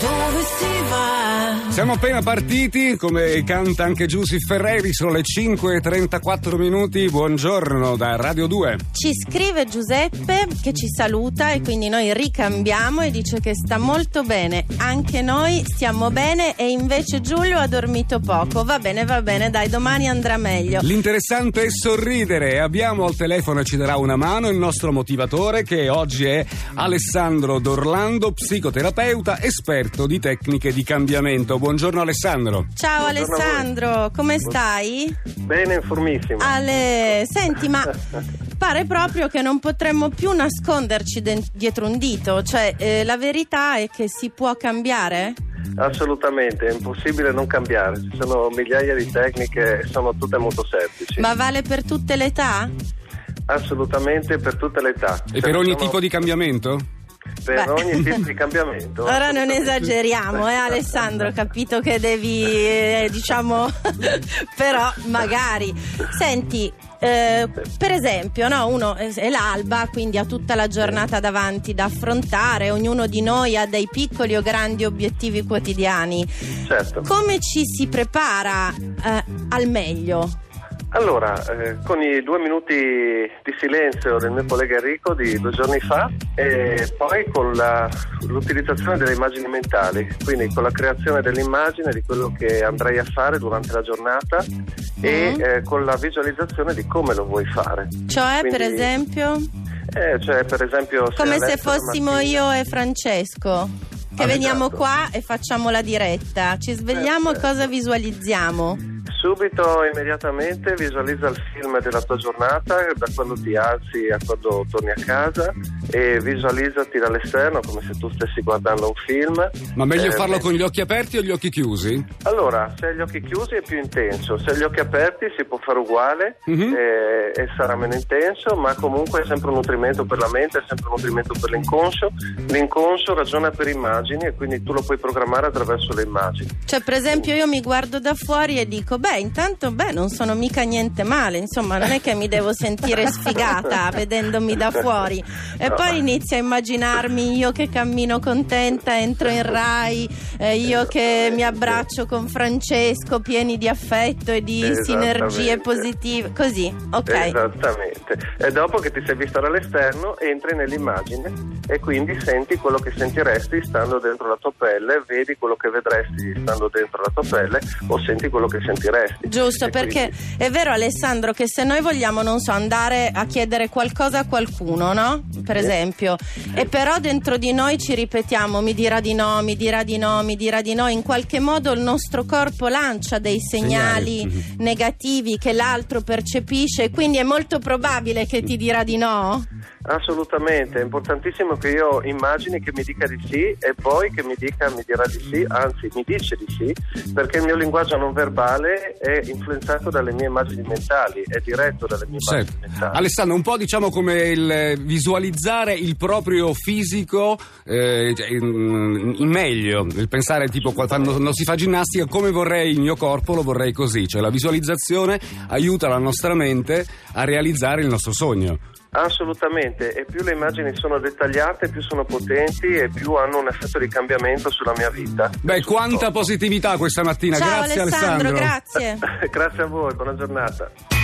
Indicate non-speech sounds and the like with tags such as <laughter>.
Dove si va? Siamo appena partiti, come canta anche Giussi Ferreri, sono le 5.34 minuti, buongiorno da Radio 2. Ci scrive Giuseppe che ci saluta e quindi noi ricambiamo e dice che sta molto bene. Anche noi stiamo bene e invece Giulio ha dormito poco. Va bene, va bene, dai, domani andrà meglio. L'interessante è sorridere, abbiamo al telefono e ci darà una mano il nostro motivatore che oggi è Alessandro Dorlando, psicoterapeuta, esperto di tecniche di cambiamento. Buongiorno Alessandro. Ciao Buongiorno. Alessandro, come stai? Bene, informissimo. Ale, senti, ma pare proprio che non potremmo più nasconderci de- dietro un dito, cioè eh, la verità è che si può cambiare? Assolutamente, è impossibile non cambiare. Ci sono migliaia di tecniche e sono tutte molto semplici. Ma vale per tutte le età? Assolutamente per tutte le età. E per ogni Sono- tipo di cambiamento? Per Beh. ogni tipo di cambiamento. Ora non esageriamo, eh Alessandro, ho capito che devi, eh, diciamo, <laughs> però magari. Senti, eh, per esempio, no, uno è è l'alba, quindi ha tutta la giornata davanti da affrontare, ognuno di noi ha dei piccoli o grandi obiettivi quotidiani. Certo. Come ci si prepara eh, al meglio? Allora, eh, con i due minuti di silenzio del mio collega Enrico di due giorni fa e poi con la- l'utilizzazione delle immagini mentali, quindi con la creazione dell'immagine di quello che andrei a fare durante la giornata e Mhm. eh, con la visualizzazione di come lo vuoi fare. Cioè, per Quindi- esempio, Eh, cioè, per esempio, come se fossimo mattina- io e Francesco. Che Ah, veniamo esatto. qua e facciamo la diretta. Ci svegliamo e Perfetto. cosa visualizziamo? Subito, immediatamente, visualizza il film della tua giornata, da quando ti alzi a quando torni a casa e visualizzati dall'esterno come se tu stessi guardando un film. Ma meglio Eh, farlo con gli occhi aperti o gli occhi chiusi? Allora, se hai gli occhi chiusi è più intenso, se hai gli occhi aperti si può fare uguale Mhm. eh, e sarà meno intenso, ma comunque è sempre un nutrimento per la mente, è sempre un nutrimento per l'inconscio. L'inconscio ragiona per immagini e quindi tu lo puoi programmare attraverso le immagini. Cioè, per esempio, io mi guardo da fuori e dico: Beh, intanto, beh, non sono mica niente male. Insomma, non è che mi devo sentire sfigata <laughs> vedendomi da fuori. E No. poi inizio a immaginarmi io che cammino contenta, entro in Rai, eh, io che mi abbraccio con Francesco, pieni di affetto e di sinergie positive. Così, ok. Esattamente. E dopo che ti sei visto dall'esterno, entri nell'immagine e quindi senti quello che sentiresti stando dentro la tua pelle, vedi quello che vedresti stando dentro la tua pelle o senti quello che sentiresti. Giusto, E perché quindi- è vero Alessandro che se noi vogliamo, non so, andare a chiedere qualcosa a qualcuno, no? Per Sì. esempio, e però dentro di noi ci ripetiamo mi dirà di no, mi dirà di no, mi dirà di no, in qualche modo il nostro corpo lancia dei segnali, Segnali, mhm. negativi che l'altro percepisce quindi è molto probabile che ti dirà di no? Assolutamente, è importantissimo che io immagini che mi dica di sì e poi che mi dica, mi dirà di sì, anzi mi dice di sì, perché il mio linguaggio non verbale è influenzato dalle mie immagini mentali, è diretto dalle mie Certo. immagini mentali. Alessandro, un po' diciamo come il eh, visualizzare il proprio fisico eh, cioè, in, in meglio, il pensare tipo qua- quando, quando si fa ginnastica come vorrei il mio corpo, lo vorrei così, cioè la visualizzazione aiuta la nostra mente a realizzare il nostro sogno. Assolutamente, e più le immagini sono dettagliate, più sono potenti e più hanno un effetto di cambiamento sulla mia vita. Beh, quanta positività questa mattina, Ciao grazie Alessandro, Alessandro. grazie. <laughs> Grazie a voi, buona giornata.